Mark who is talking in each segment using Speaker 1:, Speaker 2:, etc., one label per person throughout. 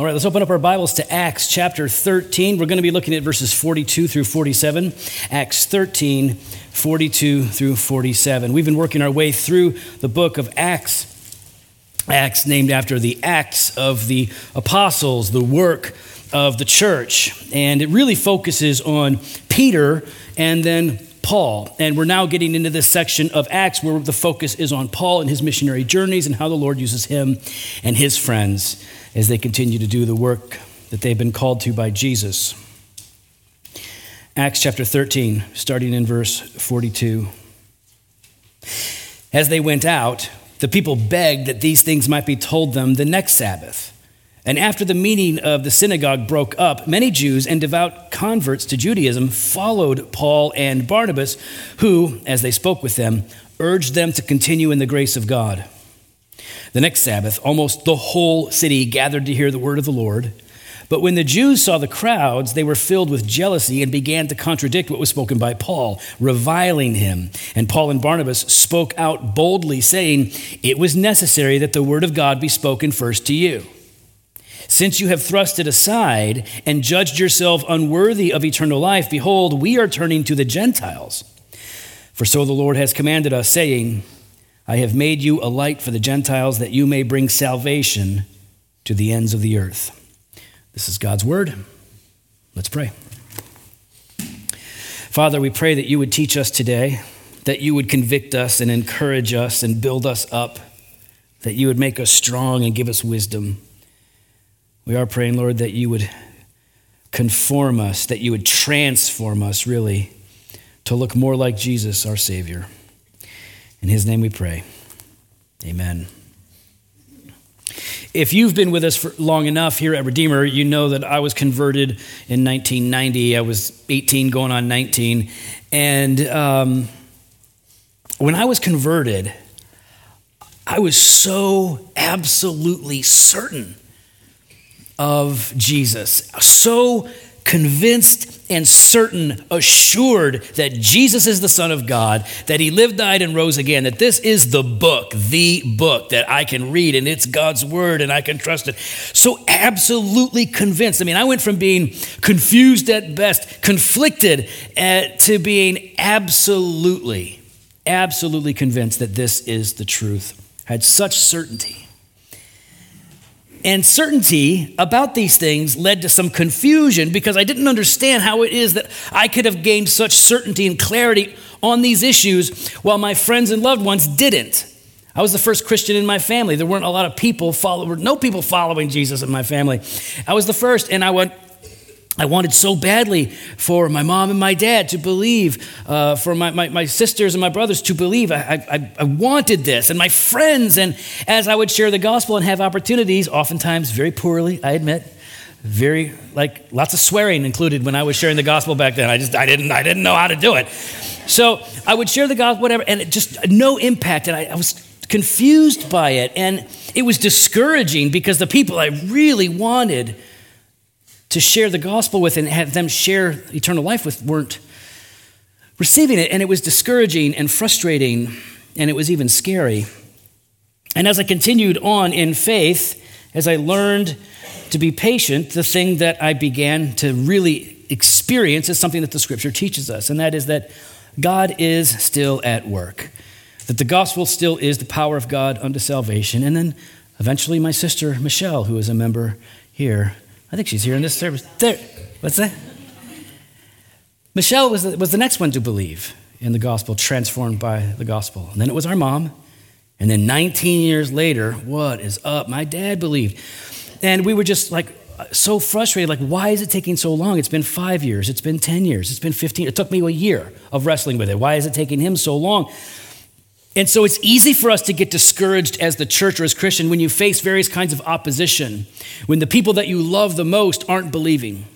Speaker 1: All right, let's open up our Bibles to Acts chapter 13. We're going to be looking at verses 42 through 47. Acts 13, 42 through 47. We've been working our way through the book of Acts. Acts named after the Acts of the Apostles, the work of the church. And it really focuses on Peter and then Paul. And we're now getting into this section of Acts where the focus is on Paul and his missionary journeys and how the Lord uses him and his friends as they continue to do the work that they've been called to by Jesus. Acts chapter 13, starting in verse 42. As they went out, the people begged that these things might be told them the next Sabbath. And after the meeting of the synagogue broke up, many Jews and devout converts to Judaism followed Paul and Barnabas, who, as they spoke with them, urged them to continue in the grace of God. The next Sabbath, almost the whole city gathered to hear the word of the Lord. But when the Jews saw the crowds, they were filled with jealousy and began to contradict what was spoken by Paul, reviling him. And Paul and Barnabas spoke out boldly, saying, It was necessary that the word of God be spoken first to you. Since you have thrust it aside and judged yourself unworthy of eternal life, behold, we are turning to the Gentiles. For so the Lord has commanded us, saying, I have made you a light for the Gentiles that you may bring salvation to the ends of the earth. This is God's word. Let's pray. Father, we pray that you would teach us today, that you would convict us and encourage us and build us up, that you would make us strong and give us wisdom. We are praying, Lord, that you would conform us, that you would transform us, really, to look more like Jesus, our Savior. In his name we pray. Amen. If you've been with us for long enough here at Redeemer, you know that I was converted in 1990. I was 18 going on 19. And um, when I was converted, I was so absolutely certain of Jesus, so convinced and certain, assured that Jesus is the Son of God, that He lived, died, and rose again, that this is the book, the book that I can read and it's God's Word and I can trust it. So absolutely convinced. I mean, I went from being confused at best, conflicted, at, to being absolutely, absolutely convinced that this is the truth. I had such certainty. And certainty about these things led to some confusion because I didn't understand how it is that I could have gained such certainty and clarity on these issues while my friends and loved ones didn't. I was the first Christian in my family. There weren't a lot of people follow, no people following Jesus in my family. I was the first, and I went, I wanted so badly for my mom and my dad to believe, uh, for my, my, my, sisters and my brothers to believe. I, I, I wanted this, and my friends. And as I would share the gospel and have opportunities, oftentimes very poorly, I admit, very like lots of swearing included when I was sharing the gospel back then. I just I didn't I didn't know how to do it. So I would share the gospel, whatever, and it just no impact. And I, I was confused by it, and it was discouraging because the people I really wanted to share the gospel with and have them share eternal life with weren't receiving it. And it was discouraging and frustrating, and it was even scary. And as I continued on in faith, as I learned to be patient, the thing that I began to really experience is something that the scripture teaches us, and that is that God is still at work, that the gospel still is the power of God unto salvation. And then eventually, my sister Michelle, who is a member here, I think she's here in this service. There. What's that? Michelle was the, was the next one to believe in the gospel, transformed by the gospel. And then it was our mom. And then 19 years later, what is up? My dad believed. And we were just like so frustrated. Like, why is it taking so long? It's been five years. It's been 10 years. It's been 15. It took me a year of wrestling with it. Why is it taking him so long? And so it's easy for us to get discouraged as the church or as Christian when you face various kinds of opposition, when the people that you love the most aren't believing.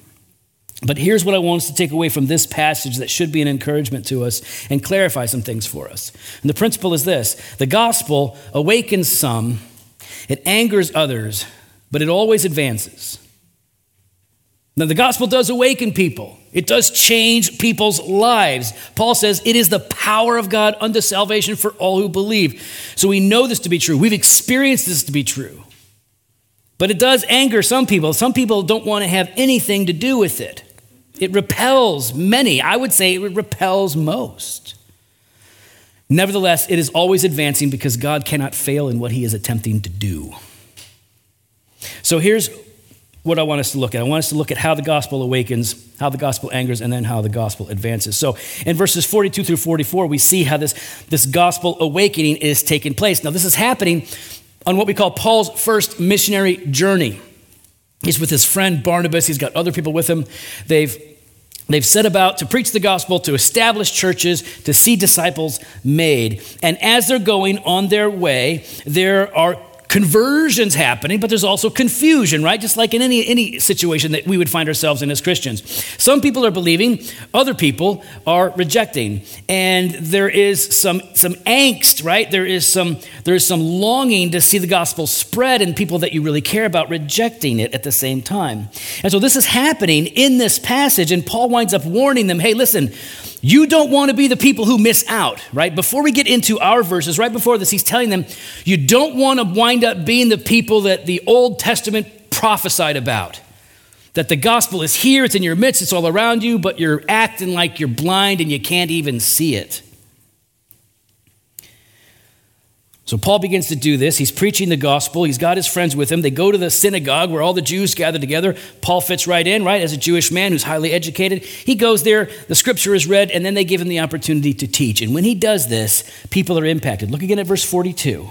Speaker 1: But here's what I want us to take away from this passage that should be an encouragement to us and clarify some things for us. And the principle is this the gospel awakens some, it angers others, but it always advances. Now, the gospel does awaken people, it does change people's lives. Paul says it is the power of God unto salvation for all who believe. So we know this to be true. We've experienced this to be true. But it does anger some people. Some people don't want to have anything to do with it. It repels many. I would say it repels most. Nevertheless, it is always advancing because God cannot fail in what he is attempting to do. So here's what I want us to look at. I want us to look at how the gospel awakens, how the gospel angers, and then how the gospel advances. So in verses 42 through 44, we see how this, this gospel awakening is taking place. Now, this is happening on what we call Paul's first missionary journey. He's with his friend Barnabas, he's got other people with him. They've They've set about to preach the gospel, to establish churches, to see disciples made. And as they're going on their way, there are conversions happening, but there's also confusion, right? Just like in any, any situation that we would find ourselves in as Christians. Some people are believing, other people are rejecting. And there is some, some angst, right? There is some, there is some longing to see the gospel spread and people that you really care about rejecting it at the same time. And so this is happening in this passage, and Paul winds up warning them hey, listen, you don't want to be the people who miss out, right? Before we get into our verses, right before this, he's telling them, you don't want to wind up being the people that the Old Testament prophesied about. That the gospel is here, it's in your midst, it's all around you, but you're acting like you're blind and you can't even see it. So Paul begins to do this. He's preaching the gospel. He's got his friends with him. They go to the synagogue where all the Jews gather together. Paul fits right in, right? As a Jewish man who's highly educated. He goes there, the scripture is read, and then they give him the opportunity to teach. And when he does this, people are impacted. Look again at verse 42.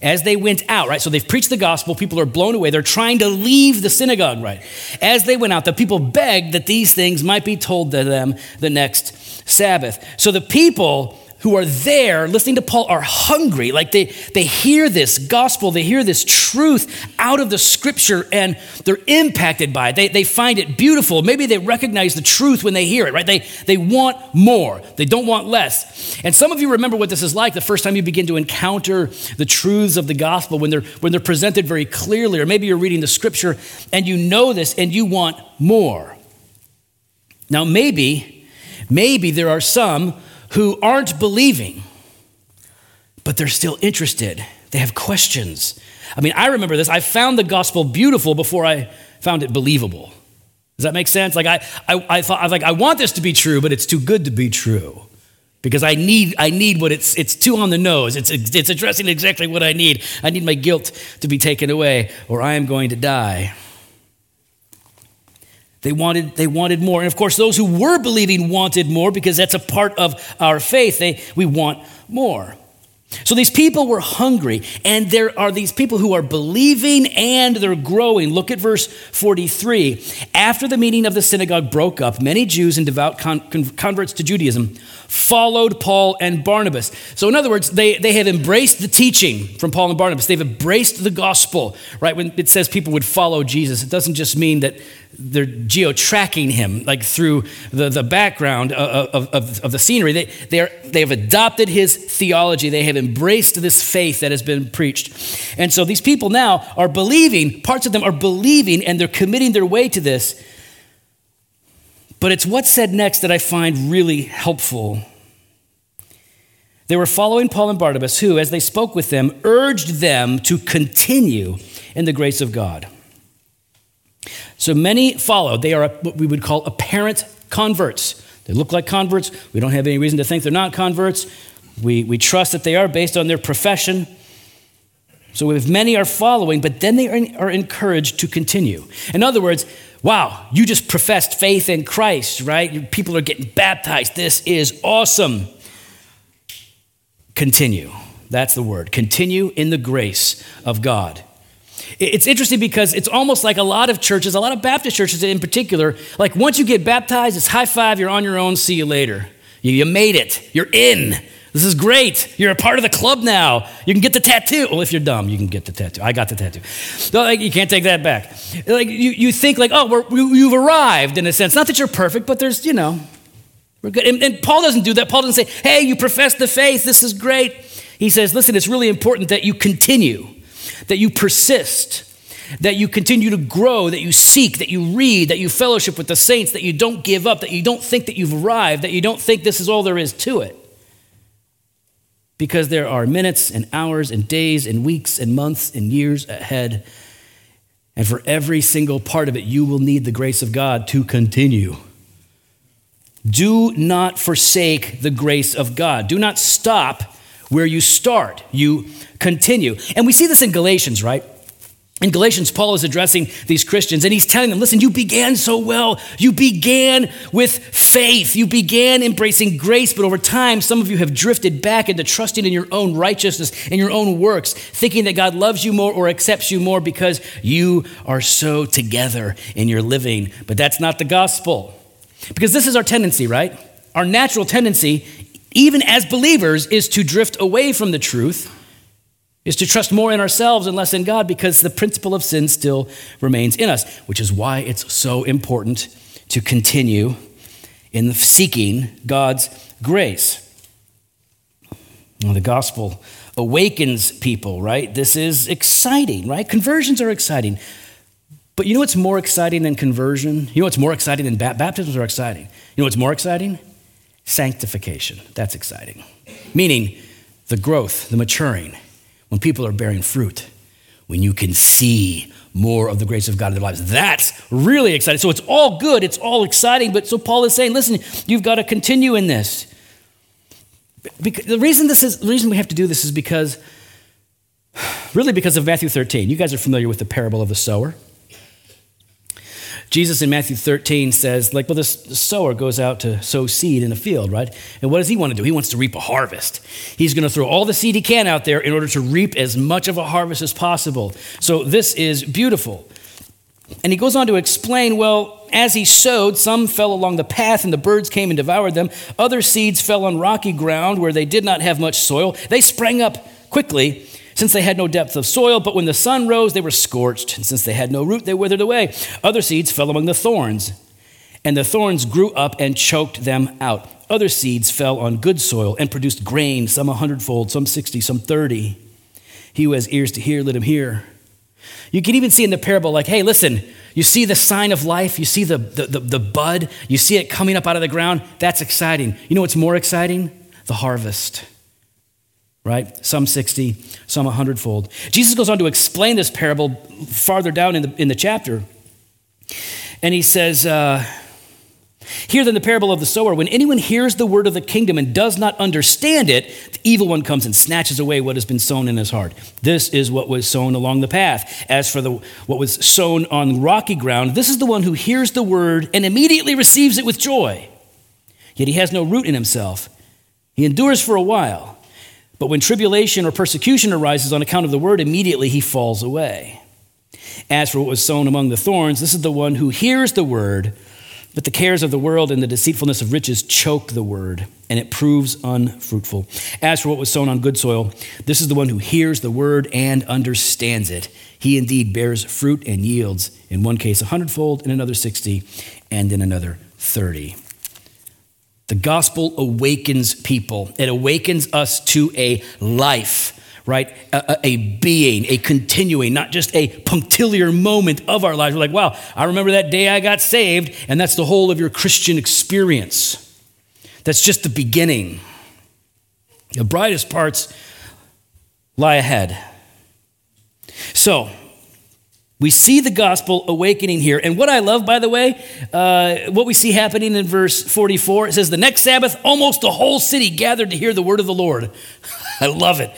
Speaker 1: As they went out, right? So they've preached the gospel, people are blown away. They're trying to leave the synagogue, right? As they went out, the people begged that these things might be told to them the next Sabbath. So the people who are there listening to Paul are hungry. Like they, they hear this gospel, they hear this truth out of the scripture, and they're impacted by it. They, they find it beautiful. Maybe they recognize the truth when they hear it, right? They, they want more, they don't want less. And some of you remember what this is like the first time you begin to encounter the truths of the gospel when they're, when they're presented very clearly, or maybe you're reading the scripture and you know this and you want more. Now, maybe, maybe there are some who aren't believing, but they're still interested. They have questions. I mean, I remember this. I found the gospel beautiful before I found it believable. Does that make sense? Like I, I, I thought I was like, I want this to be true, but it's too good to be true. Because I need, I need what it's, it's too on the nose. It's, it's addressing exactly what I need. I need my guilt to be taken away, or I am going to die. They wanted, they wanted more. And of course, those who were believing wanted more because that's a part of our faith. They, we want more. So these people were hungry, and there are these people who are believing and they're growing. Look at verse 43. After the meeting of the synagogue broke up, many Jews and devout con- converts to Judaism followed Paul and Barnabas. So, in other words, they, they have embraced the teaching from Paul and Barnabas. They've embraced the gospel, right? When it says people would follow Jesus, it doesn't just mean that they're geo-tracking him like through the, the background of, of, of the scenery. They, they, are, they have adopted his theology. They have embraced this faith that has been preached. And so these people now are believing parts of them are believing and they're committing their way to this. But it's what's said next that i find really helpful. They were following paul and barnabas who as they spoke with them urged them to continue in the grace of god so many follow. They are what we would call apparent converts. They look like converts. We don't have any reason to think they're not converts. We, we trust that they are based on their profession. So if many are following, but then they are, are encouraged to continue. In other words, wow, you just professed faith in Christ, right? People are getting baptized. This is awesome. Continue. That's the word. Continue in the grace of God. It's interesting because it's almost like a lot of churches, a lot of Baptist churches in particular, like once you get baptized, it's high five, you're on your own, see you later. You, you made it, you're in. This is great. You're a part of the club now. You can get the tattoo. Well, if you're dumb, you can get the tattoo. I got the tattoo. Like, you can't take that back. Like you, you think like, oh, we, you've arrived in a sense. Not that you're perfect, but there's, you know, we're good. And, and Paul doesn't do that. Paul doesn't say, hey, you profess the faith. This is great. He says, listen, it's really important that you continue that you persist, that you continue to grow, that you seek, that you read, that you fellowship with the saints, that you don't give up, that you don't think that you've arrived, that you don't think this is all there is to it. because there are minutes and hours and days and weeks and months and years ahead. And for every single part of it, you will need the grace of God to continue. Do not forsake the grace of God. Do not stop where you start. You continue. And we see this in Galatians, right? In Galatians, Paul is addressing these Christians and he's telling them, listen, you began so well. You began with faith. You began embracing grace, but over time, some of you have drifted back into trusting in your own righteousness and your own works, thinking that God loves you more or accepts you more because you are so together in your living. But that's not the gospel. Because this is our tendency, right? Our natural tendency, even as believers, is to drift away from the truth is to trust more in ourselves and less in God because the principle of sin still remains in us, which is why it's so important to continue in seeking God's grace. Well, the gospel awakens people, right? This is exciting, right? Conversions are exciting. But you know what's more exciting than conversion? You know what's more exciting than ba- baptisms are exciting? You know what's more exciting? Sanctification. That's exciting. Meaning the growth, the maturing when people are bearing fruit, when you can see more of the grace of God in their lives. That's really exciting. So it's all good, it's all exciting, but so Paul is saying, listen, you've got to continue in this. Because the reason this is the reason we have to do this is because really because of Matthew 13. You guys are familiar with the parable of the sower. Jesus in Matthew 13 says, like, well, this sower goes out to sow seed in a field, right? And what does he want to do? He wants to reap a harvest. He's going to throw all the seed he can out there in order to reap as much of a harvest as possible. So this is beautiful. And he goes on to explain, well, as he sowed, some fell along the path and the birds came and devoured them. Other seeds fell on rocky ground where they did not have much soil. They sprang up quickly since they had no depth of soil, but when the sun rose, they were scorched. And since they had no root, they withered away. Other seeds fell among the thorns, and the thorns grew up and choked them out. Other seeds fell on good soil and produced grain, some a hundredfold, some sixty, some thirty. He who has ears to hear, let him hear. You can even see in the parable, like, hey, listen, you see the sign of life, you see the, the, the, the, bud, you see it coming up out of the ground. That's exciting. You know what's more exciting? The harvest right? Some 60, some 100 fold. Jesus goes on to explain this parable farther down in the, in the chapter. And he says, uh, then the parable of the sower. When anyone hears the word of the kingdom and does not understand it, the evil one comes and snatches away what has been sown in his heart. This is what was sown along the path. As for the, what was sown on rocky ground, this is the one who hears the word and immediately receives it with joy. Yet he has no root in himself. He endures for a while. But when tribulation or persecution arises on account of the word, immediately he falls away. As for what was sown among the thorns, this is the one who hears the word, but the cares of the world and the deceitfulness of riches choke the word, and it proves unfruitful. As for what was sown on good soil, this is the one who hears the word and understands it. He indeed bears fruit and yields, in one case a hundredfold, in another sixty, and in another thirty. The gospel awakens people, it awakens us to a life. Right? A, a, being, a continuing, not just a punctiliar moment of our lives. We're like, wow, I remember that day I got saved, and that's the whole of your Christian experience. That's just the beginning. The brightest parts lie ahead. So, we see the gospel awakening here. And what I love, by the way, uh, what we see happening in verse 44, it says, The next Sabbath, almost the whole city gathered to hear the word of the Lord. I love it.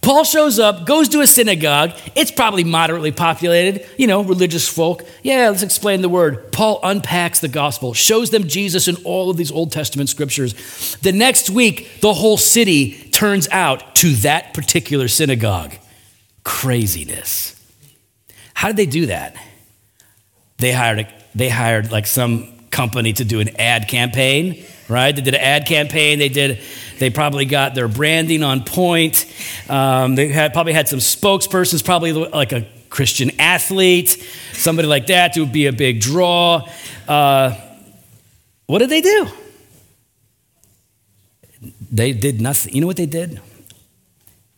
Speaker 1: Paul shows up, goes to a synagogue. It's probably moderately populated, you know, religious folk. Yeah, let's explain the word. Paul unpacks the gospel, shows them Jesus in all of these Old Testament scriptures. The next week, the whole city turns out to that particular synagogue. Craziness. How did they do that? They hired, a, they hired like some company to do an ad campaign, right? They did an ad campaign. They did, they probably got their branding on point. Um, they had, probably had some spokespersons, probably like a Christian athlete, somebody like that to be a big draw. Uh, what did they do? They did nothing. You know what they did?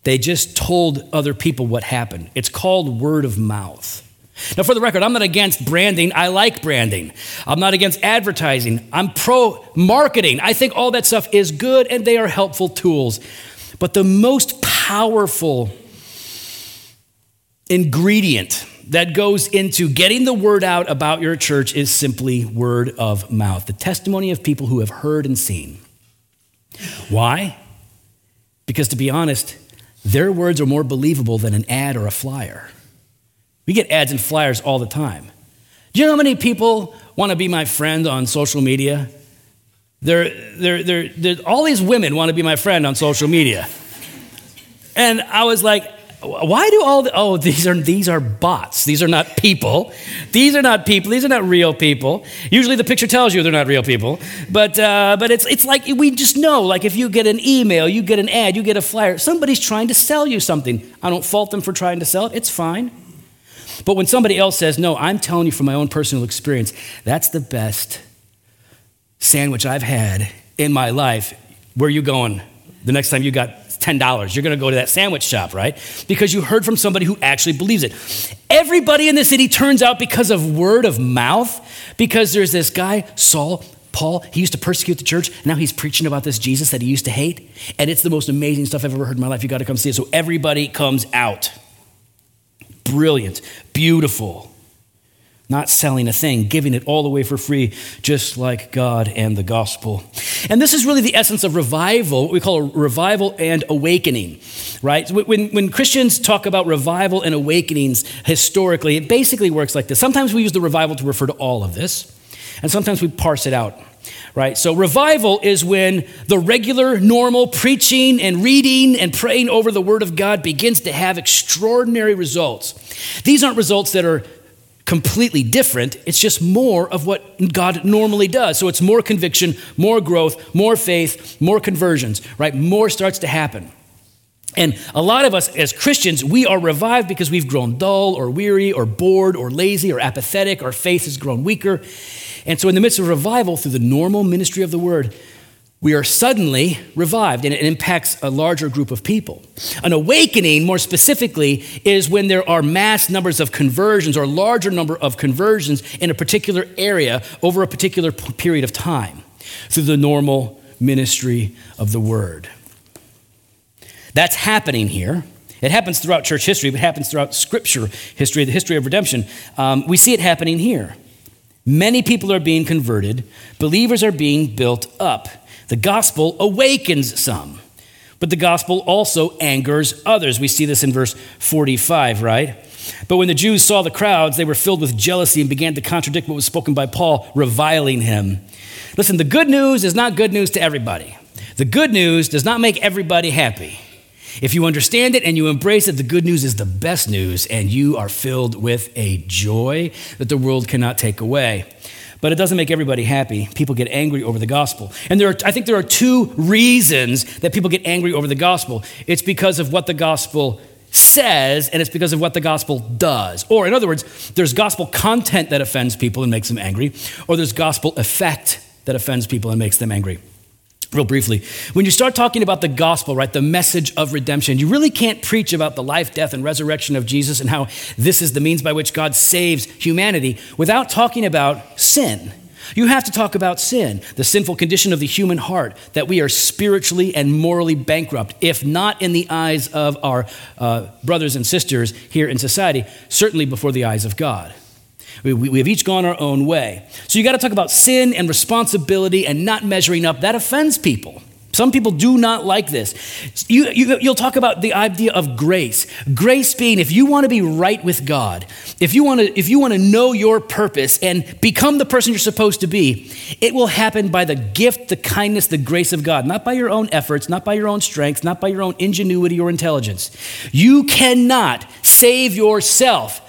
Speaker 1: They just told other people what happened. It's called word of mouth. Now, for the record, I'm not against branding. I like branding. I'm not against advertising. I'm pro marketing. I think all that stuff is good and they are helpful tools. But the most powerful ingredient that goes into getting the word out about your church is simply word of mouth, the testimony of people who have heard and seen. Why? Because to be honest, their words are more believable than an ad or a flyer. We get ads and flyers all the time. Do you know how many people want to be my friend on social media? They're, they're, they're, all these women want to be my friend on social media. And I was like, why do all the, oh these are these are bots. These are not people. These are not people. These are not real people. Usually the picture tells you they're not real people. But uh, but it's it's like we just know like if you get an email you get an ad you get a flyer somebody's trying to sell you something. I don't fault them for trying to sell it. It's fine. But when somebody else says no i'm telling you from my own personal experience that's the best sandwich i've had in my life. Where are you going? The next time you got $10. You're going to go to that sandwich shop, right? Because you heard from somebody who actually believes it. Everybody in the city turns out because of word of mouth, because there's this guy, Saul, Paul, he used to persecute the church. Now he's preaching about this Jesus that he used to hate. And it's the most amazing stuff I've ever heard in my life. You got to come see it. So everybody comes out. Brilliant, beautiful not selling a thing, giving it all away for free, just like God and the gospel. And this is really the essence of revival, what we call a revival and awakening, right? When, when Christians talk about revival and awakenings historically, it basically works like this. Sometimes we use the revival to refer to all of this, and sometimes we parse it out right? So, revival is when the regular, normal preaching and reading and praying over the Word of God begins to have extraordinary results. These aren't results that are completely different. It's just more of what God normally does. So it's more conviction, more growth, more faith, more conversions, right? More starts to happen. And a lot of us as Christians, we are revived because we've grown dull or weary or bored or lazy or apathetic. Our faith has grown weaker. And so, in the midst of revival, through the normal ministry of the word, we are suddenly revived and it impacts a larger group of people. An awakening, more specifically, is when there are mass numbers of conversions or larger number of conversions in a particular area over a particular period of time through the normal ministry of the word. That's happening here. It happens throughout church history, but it happens throughout scripture history, the history of redemption. Um, we see it happening here. Many people are being converted, believers are being built up. The gospel awakens some, but the gospel also angers others. We see this in verse 45, right? But when the Jews saw the crowds, they were filled with jealousy and began to contradict what was spoken by Paul, reviling him. Listen, the good news is not good news to everybody. The good news does not make everybody happy. If you understand it and you embrace it, the good news is the best news, and you are filled with a joy that the world cannot take away but it doesn't make everybody happy. People get angry over the gospel. And there are, I think there are two reasons that people get angry over the gospel it's because of what the gospel says, and it's because of what the gospel does. Or, in other words, there's gospel content that offends people and makes them angry, or there's gospel effect that offends people and makes them angry. Real briefly, when you start talking about the gospel, right, the message of redemption, you really can't preach about the life, death, and resurrection of Jesus and how this is the means by which God saves humanity without talking about sin. You have to talk about sin, the sinful condition of the human heart, that we are spiritually and morally bankrupt, if not in the eyes of our uh, brothers and sisters here in society, certainly before the eyes of God. We, we, have each gone our own way. So you got to talk about sin and responsibility and not measuring up. That offends people. Some people do not like this. You, you, you'll talk about the idea of grace. Grace being if you want to be right with God, if you want to, if you want to know your purpose and become the person you're supposed to be, it will happen by the gift, the kindness, the grace of God, not by your own efforts, not by your own strength, not by your own ingenuity or intelligence. You cannot save yourself.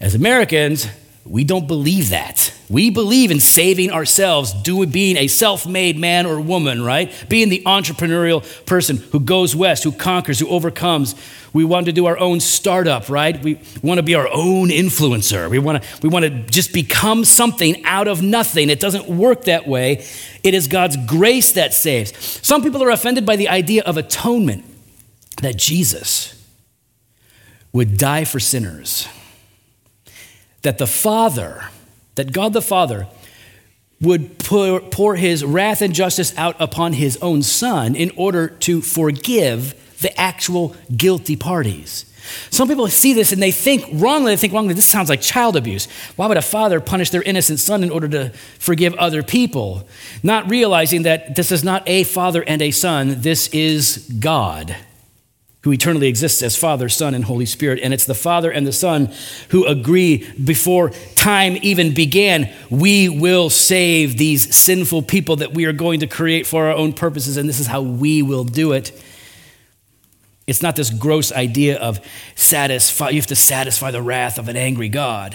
Speaker 1: As Americans, we don't believe that. We believe in saving ourselves, doing, being a self made man or woman, right? Being the entrepreneurial person who goes west, who conquers, who overcomes. We want to do our own startup, right? We want to be our own influencer. We want to, we want to just become something out of nothing. It doesn't work that way. It is God's grace that saves. Some people are offended by the idea of atonement, that Jesus would die for sinners that the Father, that God the Father, would pour, pour, his wrath and justice out upon his own Son in order to forgive the actual guilty parties. Some people see this and they think wrongly, they think wrongly, this sounds like child abuse. Why would a father punish their innocent son in order to forgive other people? Not realizing that this is not a father and a son, this is God who eternally exists as Father, Son, and Holy Spirit. And it's the Father and the Son who agree before time even began we will save these sinful people that we are going to create for our own purposes, and this is how we will do it. It's not this gross idea of satisfy, you have to satisfy the wrath of an angry God.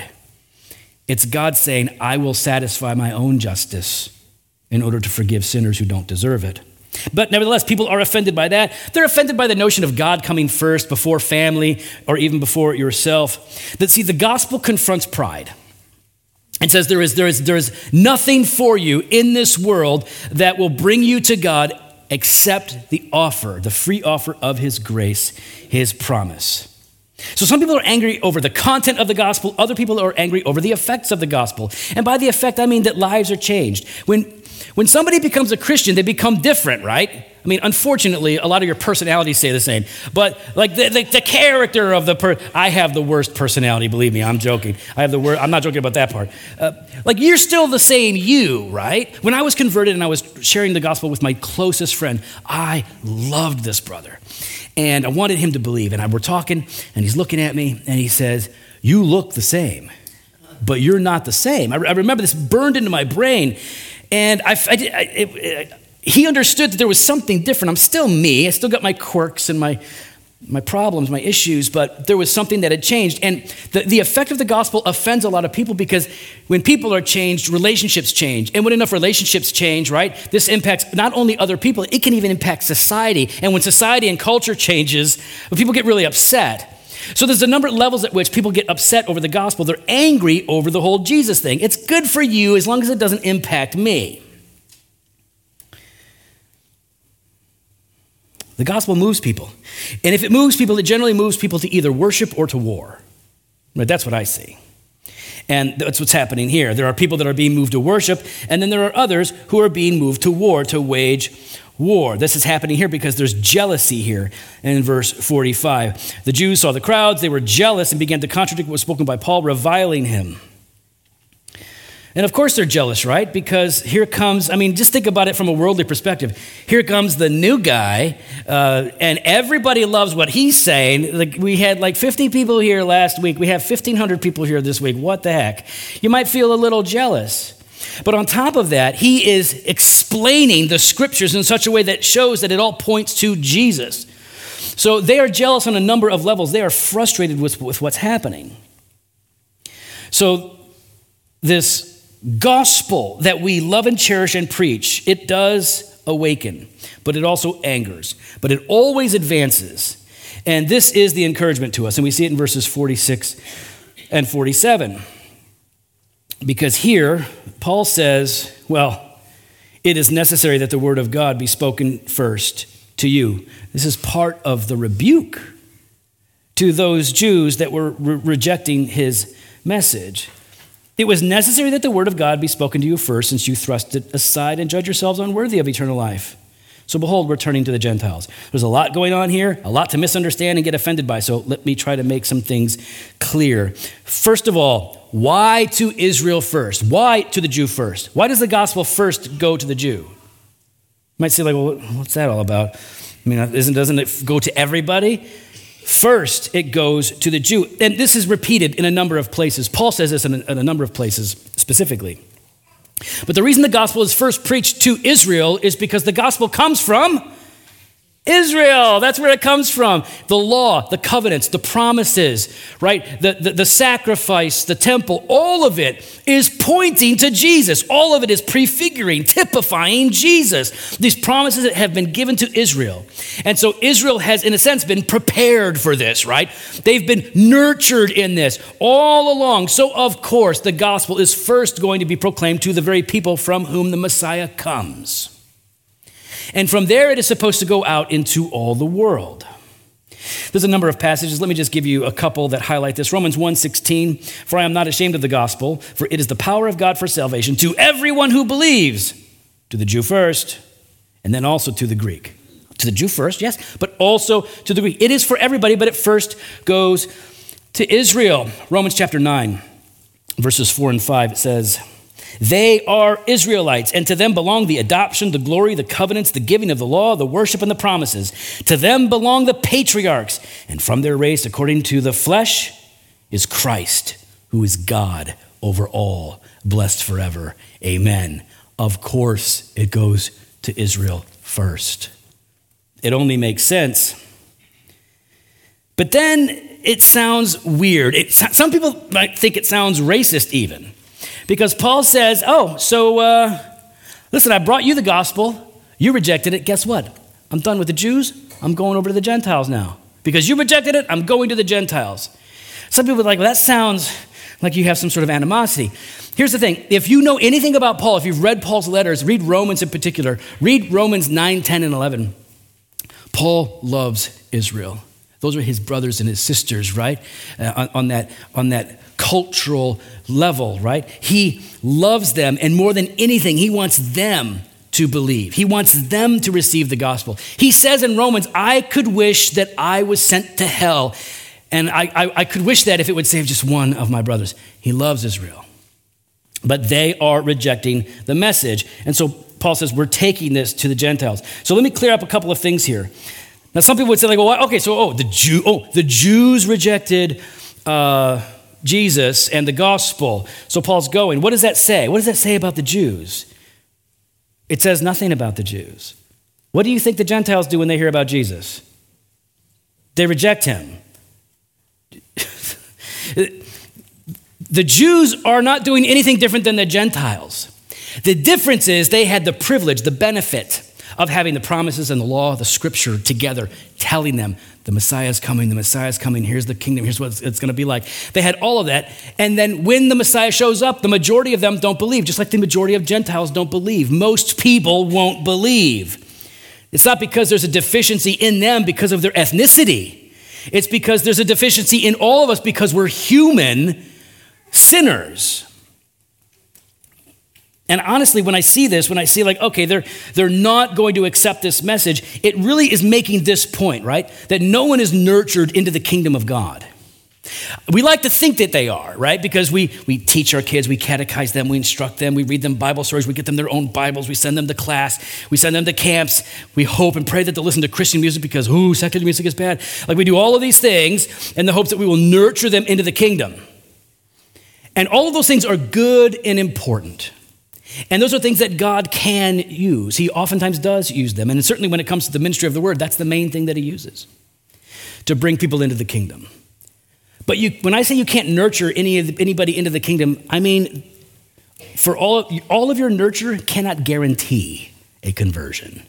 Speaker 1: It's God saying, I will satisfy my own justice in order to forgive sinners who don't deserve it. But nevertheless, people are offended by that. They're offended by the notion of God coming first before family or even before yourself. That see, the gospel confronts pride. and says there is, there, is, there is nothing for you in this world that will bring you to God except the offer, the free offer of His grace, His promise. So some people are angry over the content of the gospel, other people are angry over the effects of the gospel. And by the effect, I mean that lives are changed. When, when somebody becomes a Christian, they become different, right? I mean, unfortunately, a lot of your personalities stay the same. But like the, the, the character of the person, I have the worst personality, believe me, I'm joking. I have the worst, I'm not joking about that part. Uh, like you're still the same you, right? When I was converted and I was sharing the gospel with my closest friend, I loved this brother. And I wanted him to believe. And I, we're talking, and he's looking at me, and he says, You look the same, but you're not the same. I, I remember this burned into my brain. And I, I, it, it, he understood that there was something different. I'm still me. I still got my quirks and my, my problems, my issues, but there was something that had changed. And the, the effect of the gospel offends a lot of people because when people are changed, relationships change. And when enough relationships change, right, this impacts not only other people, it can even impact society. And when society and culture changes, people get really upset. So there's a number of levels at which people get upset over the gospel. They're angry over the whole Jesus thing. It's good for you as long as it doesn't impact me. The gospel moves people. And if it moves people, it generally moves people to either worship or to war. Right? That's what I see. And that's what's happening here. There are people that are being moved to worship, and then there are others who are being moved to war, to wage war. This is happening here because there's jealousy here in verse 45. The Jews saw the crowds, they were jealous and began to contradict what was spoken by Paul, reviling him. And of course they're jealous, right? Because here comes, I mean, just think about it from a worldly perspective. Here comes the new guy, uh, and everybody loves what he's saying. Like we had like 50 people here last week. We have 1,500 people here this week. What the heck? You might feel a little jealous. But on top of that, he is explaining the scriptures in such a way that shows that it all points to Jesus. So they are jealous on a number of levels. They are frustrated with, with what's happening. So, this gospel that we love and cherish and preach, it does awaken, but it also angers, but it always advances. And this is the encouragement to us. And we see it in verses 46 and 47. Because here, Paul says, well, it is necessary that the word of God be spoken first to you. This is part of the rebuke to those Jews that were re- rejecting his message. It was necessary that the word of God be spoken to you first, since you thrust it aside and judge yourselves unworthy of eternal life. So behold, we're turning to the Gentiles. There's a lot going on here, a lot to misunderstand and get offended by. So let me try to make some things clear. First of all, why to Israel first? Why to the Jew first? Why does the gospel first go to the Jew? You might say, like, well, what's that all about? I mean, isn't, doesn't it go to everybody? First, it goes to the Jew. And this is repeated in a number of places. Paul says this in a, in a number of places specifically. But the reason the gospel is first preached to Israel is because the gospel comes from Israel, that's where it comes from. The law, the covenants, the promises, right? The, the, the, sacrifice, the temple, all of it is pointing to Jesus. All of it is prefiguring, typifying Jesus. These promises that have been given to Israel. And so Israel has, in a sense, been prepared for this, right? They've been nurtured in this all along. So, of course, the gospel is first going to be proclaimed to the very people from whom the Messiah comes. And from there, it is supposed to go out into all the world. There's a number of passages. Let me just give you a couple that highlight this. Romans 1:16, "For I am not ashamed of the gospel, for it is the power of God for salvation to everyone who believes, to the Jew first, and then also to the Greek." To the Jew first, yes, but also to the Greek. It is for everybody, but it first goes to Israel. Romans chapter 9, verses 4 and 5, it says, They are Israelites, and to them belong the adoption, the glory, the covenants, the giving of the law, the worship, and the promises. To them belong the patriarchs, and from their race, according to the flesh, is Christ, who is God over all, blessed forever. Amen. Of course, it goes to Israel first. It only makes sense. But then it sounds weird. It, some people might think it sounds racist, even, because Paul says, Oh, so uh, listen, I brought you the gospel. You rejected it. Guess what? I'm done with the Jews. I'm going over to the Gentiles now. Because you rejected it, I'm going to the Gentiles. Some people are like, well, that sounds like you have some sort of animosity. Here's the thing if you know anything about Paul, if you've read Paul's letters, read Romans in particular, read Romans 9, 10, and 11. Paul loves Israel. Those are his brothers and his sisters, right? Uh, on, on, that, on that cultural level, right? He loves them, and more than anything, he wants them to believe. He wants them to receive the gospel. He says in Romans, I could wish that I was sent to hell and I, I, I, could wish that if it would save just one of my brothers. He loves Israel. But they are rejecting the message. And so Paul says, we're taking this to the Gentiles. So let me clear up a couple of things here. Now, some people would say, like, well, okay, so, oh, the, Jew, oh, the Jews rejected uh, Jesus and the gospel. So Paul's going. What does that say? What does that say about the Jews? It says nothing about the Jews. What do you think the Gentiles do when they hear about Jesus? They reject him. the Jews are not doing anything different than the Gentiles. The difference is they had the privilege, the benefit of having the promises and the law, the scripture together, telling them the Messiah is coming, the Messiah is coming, here's the kingdom, here's what it's going to be like. They had all of that. And then when the Messiah shows up, the majority of them don't believe, just like the majority of Gentiles don't believe. Most people won't believe. It's not because there's a deficiency in them because of their ethnicity. It's because there's a deficiency in all of us because we're human sinners. And honestly, when I see this, when I see like, okay, they're, they're not going to accept this message, it really is making this point, right? That no one is nurtured into the kingdom of God. We like to think that they are, right? Because we, we teach our kids, we catechize them, we instruct them, we read them Bible stories, we get them their own Bibles, we send them to class, we send them to camps, we hope and pray that they'll listen to Christian music because, ooh, secular music is bad. Like we do all of these things in the hopes that we will nurture them into the kingdom. And all of those things are good and important. And those are things that God can use. He oftentimes does use them. And certainly when it comes to the ministry of the word, that's the main thing that he uses to bring people into the kingdom. But you, when I say you can't nurture any of, anybody into the kingdom, I mean, for all, all of your nurture cannot guarantee a conversion.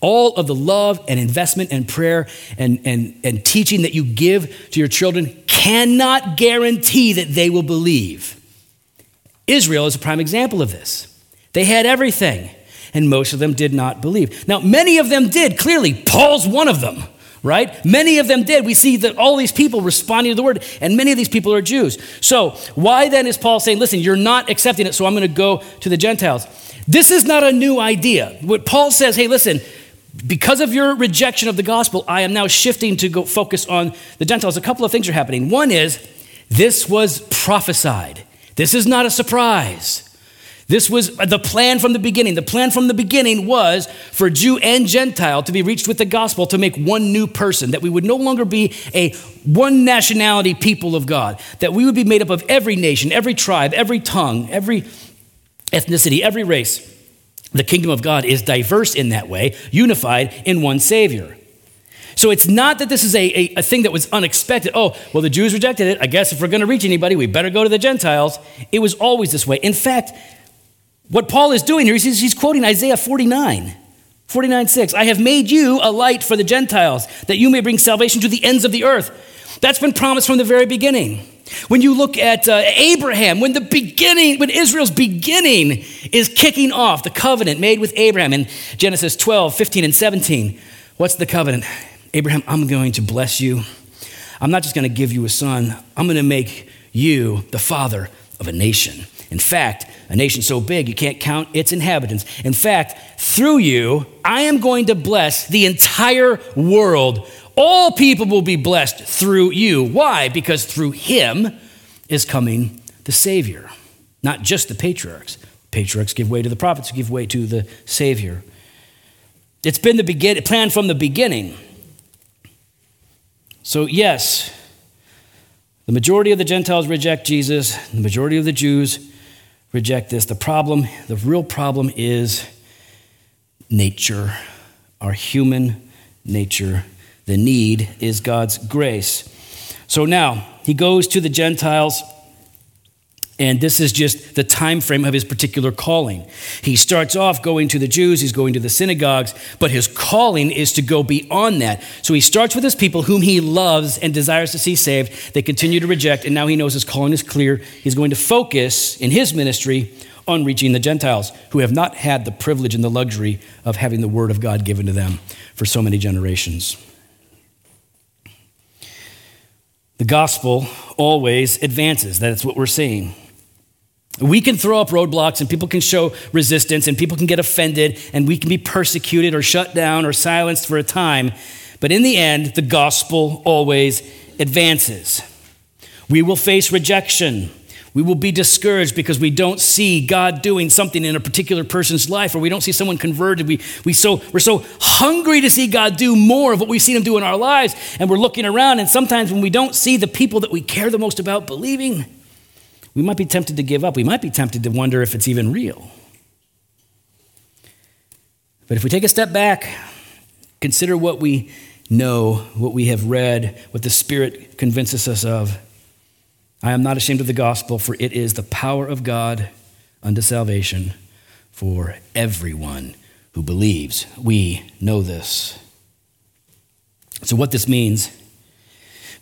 Speaker 1: All of the love and investment and prayer and, and, and teaching that you give to your children cannot guarantee that they will believe. Israel is a prime example of this. They had everything, and most of them did not believe. Now, many of them did, clearly. Paul's one of them right? Many of them did. We see that all these people responding to the word, and many of these people are Jews. So, why then is Paul saying, listen, you're not accepting it, so I'm going to go to the Gentiles? This is not a new idea. What Paul says, hey, listen, because of your rejection of the gospel, I am now shifting to go focus on the Gentiles. A couple of things are happening. One is, this was prophesied. This is not a surprise. This was the plan from the beginning. The plan from the beginning was for Jew and Gentile to be reached with the gospel to make one new person, that we would no longer be a one nationality people of God, that we would be made up of every nation, every tribe, every tongue, every ethnicity, every race. The kingdom of God is diverse in that way, unified in one Savior. So it's not that this is a, a, a, thing that was unexpected. Oh, well, the Jews rejected it. I guess if we're going to reach anybody, we better go to the Gentiles. It was always this way. In fact, what Paul is doing here, he's, quoting Isaiah 49. 49 6. I have made you a light for the Gentiles, that you may bring salvation to the ends of the earth. That's been promised from the very beginning. When you look at uh, Abraham, when the beginning, when Israel's beginning is kicking off, the covenant made with Abraham in Genesis 12, 15, and 17. What's the covenant? Abraham, I'm going to bless you. I'm not just going to give you a son, I'm going to make you the father of a nation. In fact, a nation so big you can't count its inhabitants. In fact, through you, I am going to bless the entire world. All people will be blessed through you. Why? Because through him is coming the Savior, not just the patriarchs. Patriarchs give way to the prophets, who give way to the Savior. It's been the begin- plan from the beginning. So, yes, the majority of the Gentiles reject Jesus, the majority of the Jews reject this. The problem, the real problem is nature, our human nature. The need is God's grace. So now he goes to the Gentiles and this is just the time frame of his particular calling. He starts off going to the Jews, he's going to the synagogues, but his calling is to go beyond that. So he starts with his people whom he loves and desires to see saved. They continue to reject, and now he knows his calling is clear. He's going to focus in his ministry on reaching the Gentiles who have not had the privilege and the luxury of having the word of God given to them for so many generations. The gospel always advances. That's what we're seeing. We can throw up roadblocks and people can show resistance and people can get offended and we can be persecuted or shut down or silenced for a time. But in the end, the gospel always advances. We will face rejection. We will be discouraged because we don't see God doing something in a particular person's life or we don't see someone converted. We, we so, we're so hungry to see God do more of what we've seen Him do in our lives. And we're looking around, and sometimes when we don't see the people that we care the most about believing, we might be tempted to give up. We might be tempted to wonder if it's even real. But if we take a step back, consider what we know, what we have read, what the Spirit convinces us of. I am not ashamed of the gospel, for it is the power of God unto salvation for everyone who believes. We know this. So, what this means,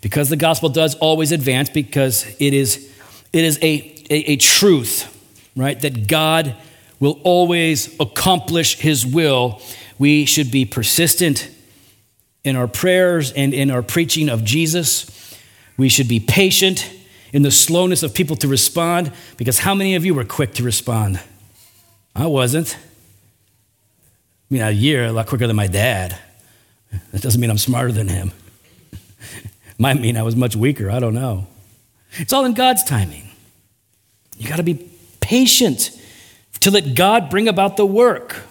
Speaker 1: because the gospel does always advance, because it is it is a, a, a truth, right, that God will always accomplish his will. We should be persistent in our prayers and in our preaching of Jesus. We should be patient in the slowness of people to respond, because how many of you were quick to respond? I wasn't. I mean, a year, a lot quicker than my dad. That doesn't mean I'm smarter than him. Might mean I was much weaker. I don't know. It's all in God's timing. You got to be patient to let God bring about the work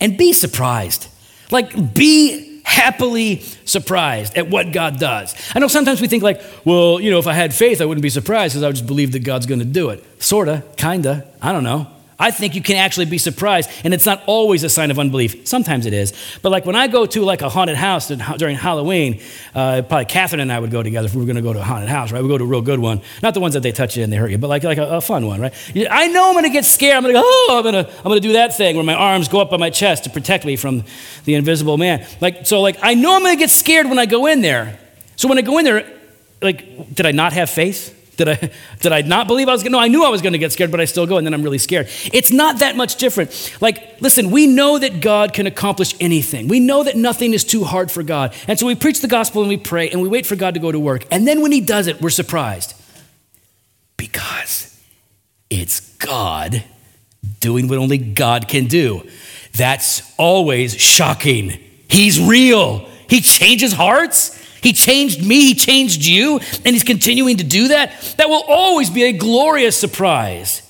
Speaker 1: and be surprised. Like, be happily surprised at what God does. I know sometimes we think, like, well, you know, if I had faith, I wouldn't be surprised because I would just believe that God's going to do it. Sorta, kinda, I don't know. I think you can actually be surprised, and it's not always a sign of unbelief. Sometimes it is. But like when I go to like a haunted house during Halloween, uh, probably Catherine and I would go together if we were going to go to a haunted house, right? We go to a real good one, not the ones that they touch you and they hurt you, but like like a, a fun one, right? I know I'm going to get scared. I'm going to go, oh, I'm going to I'm going to do that thing where my arms go up on my chest to protect me from the invisible man. Like so, like I know I'm going to get scared when I go in there. So when I go in there, like, did I not have faith? Did I, did I not believe I was going to? No, I knew I was going to get scared, but I still go, and then I'm really scared. It's not that much different. Like, listen, we know that God can accomplish anything. We know that nothing is too hard for God. And so we preach the gospel and we pray and we wait for God to go to work. And then when He does it, we're surprised because it's God doing what only God can do. That's always shocking. He's real, He changes hearts. He changed me, He changed you, and He's continuing to do that. That will always be a glorious surprise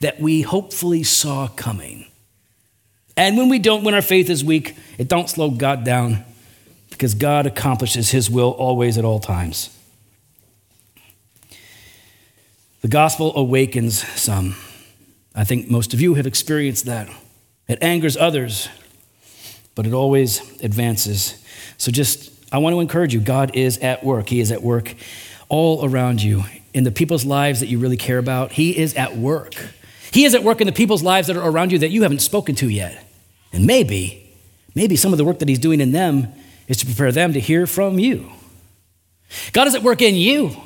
Speaker 1: that we hopefully saw coming. And when we don't, when our faith is weak, it don't slow God down because God accomplishes His will always at all times. The gospel awakens some. I think most of you have experienced that. It angers others, but it always advances. So just I want to encourage you God is at work. He is at work all around you in the people's lives that you really care about. He is at work. He is at work in the people's lives that are around you that you haven't spoken to yet. And maybe, maybe some of the work that He's doing in them is to prepare them to hear from you. God is at work in you.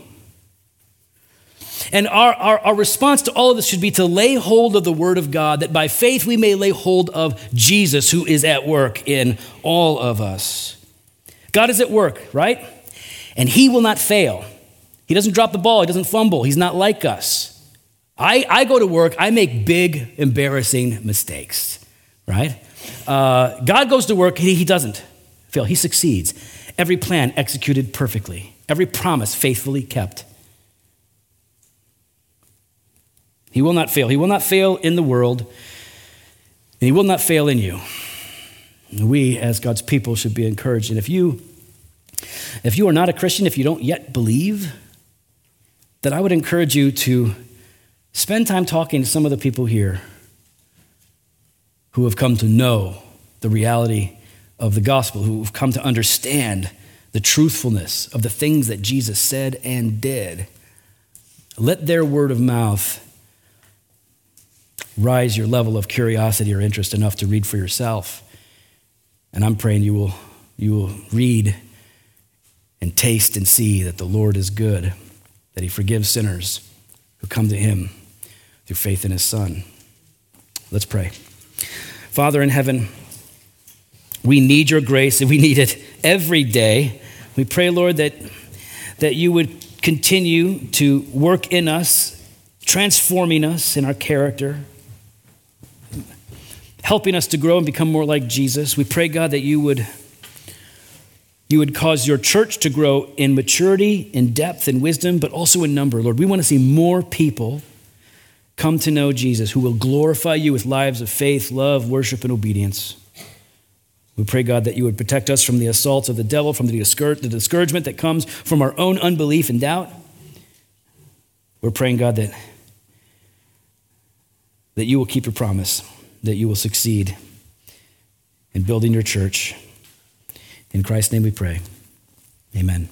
Speaker 1: And our, our, our, response to all of this should be to lay hold of the Word of God, that by faith we may lay hold of Jesus, who is at work in all of us. God is at work, right? And He will not fail. He doesn't drop the ball, He doesn't fumble. He's not like us. I, I go to work, I make big, embarrassing mistakes, right? Uh, God goes to work, he, he doesn't fail, he succeeds. Every plan executed perfectly, every promise faithfully kept. He will not fail. He will not fail in the world, and he will not fail in you. We, as God's people, should be encouraged. And if you, if you are not a Christian, if you don't yet believe, then I would encourage you to spend time talking to some of the people here who have come to know the reality of the gospel, who have come to understand the truthfulness of the things that Jesus said and did. Let their word of mouth rise your level of curiosity or interest enough to read for yourself. And I'm praying you will, you will read and taste and see that the Lord is good, that He forgives sinners who come to Him through faith in His Son. Let's pray. Father in heaven, we need your grace and we need it every day. We pray, Lord, that, that you would continue to work in us, transforming us in our character, helping us to grow and become more like Jesus. We pray, God, that you would, you would cause your church to grow in maturity, in depth, in wisdom, but also in number. Lord, we want to see more people come to know Jesus who will glorify you with lives of faith, love, worship, and obedience. We pray, God, that you would protect us from the assaults of the devil, from the, discouragement that comes from our own unbelief and doubt. We're praying, God, that, that you will keep your promise that you will succeed in building your church. In Christ's name we pray. Amen.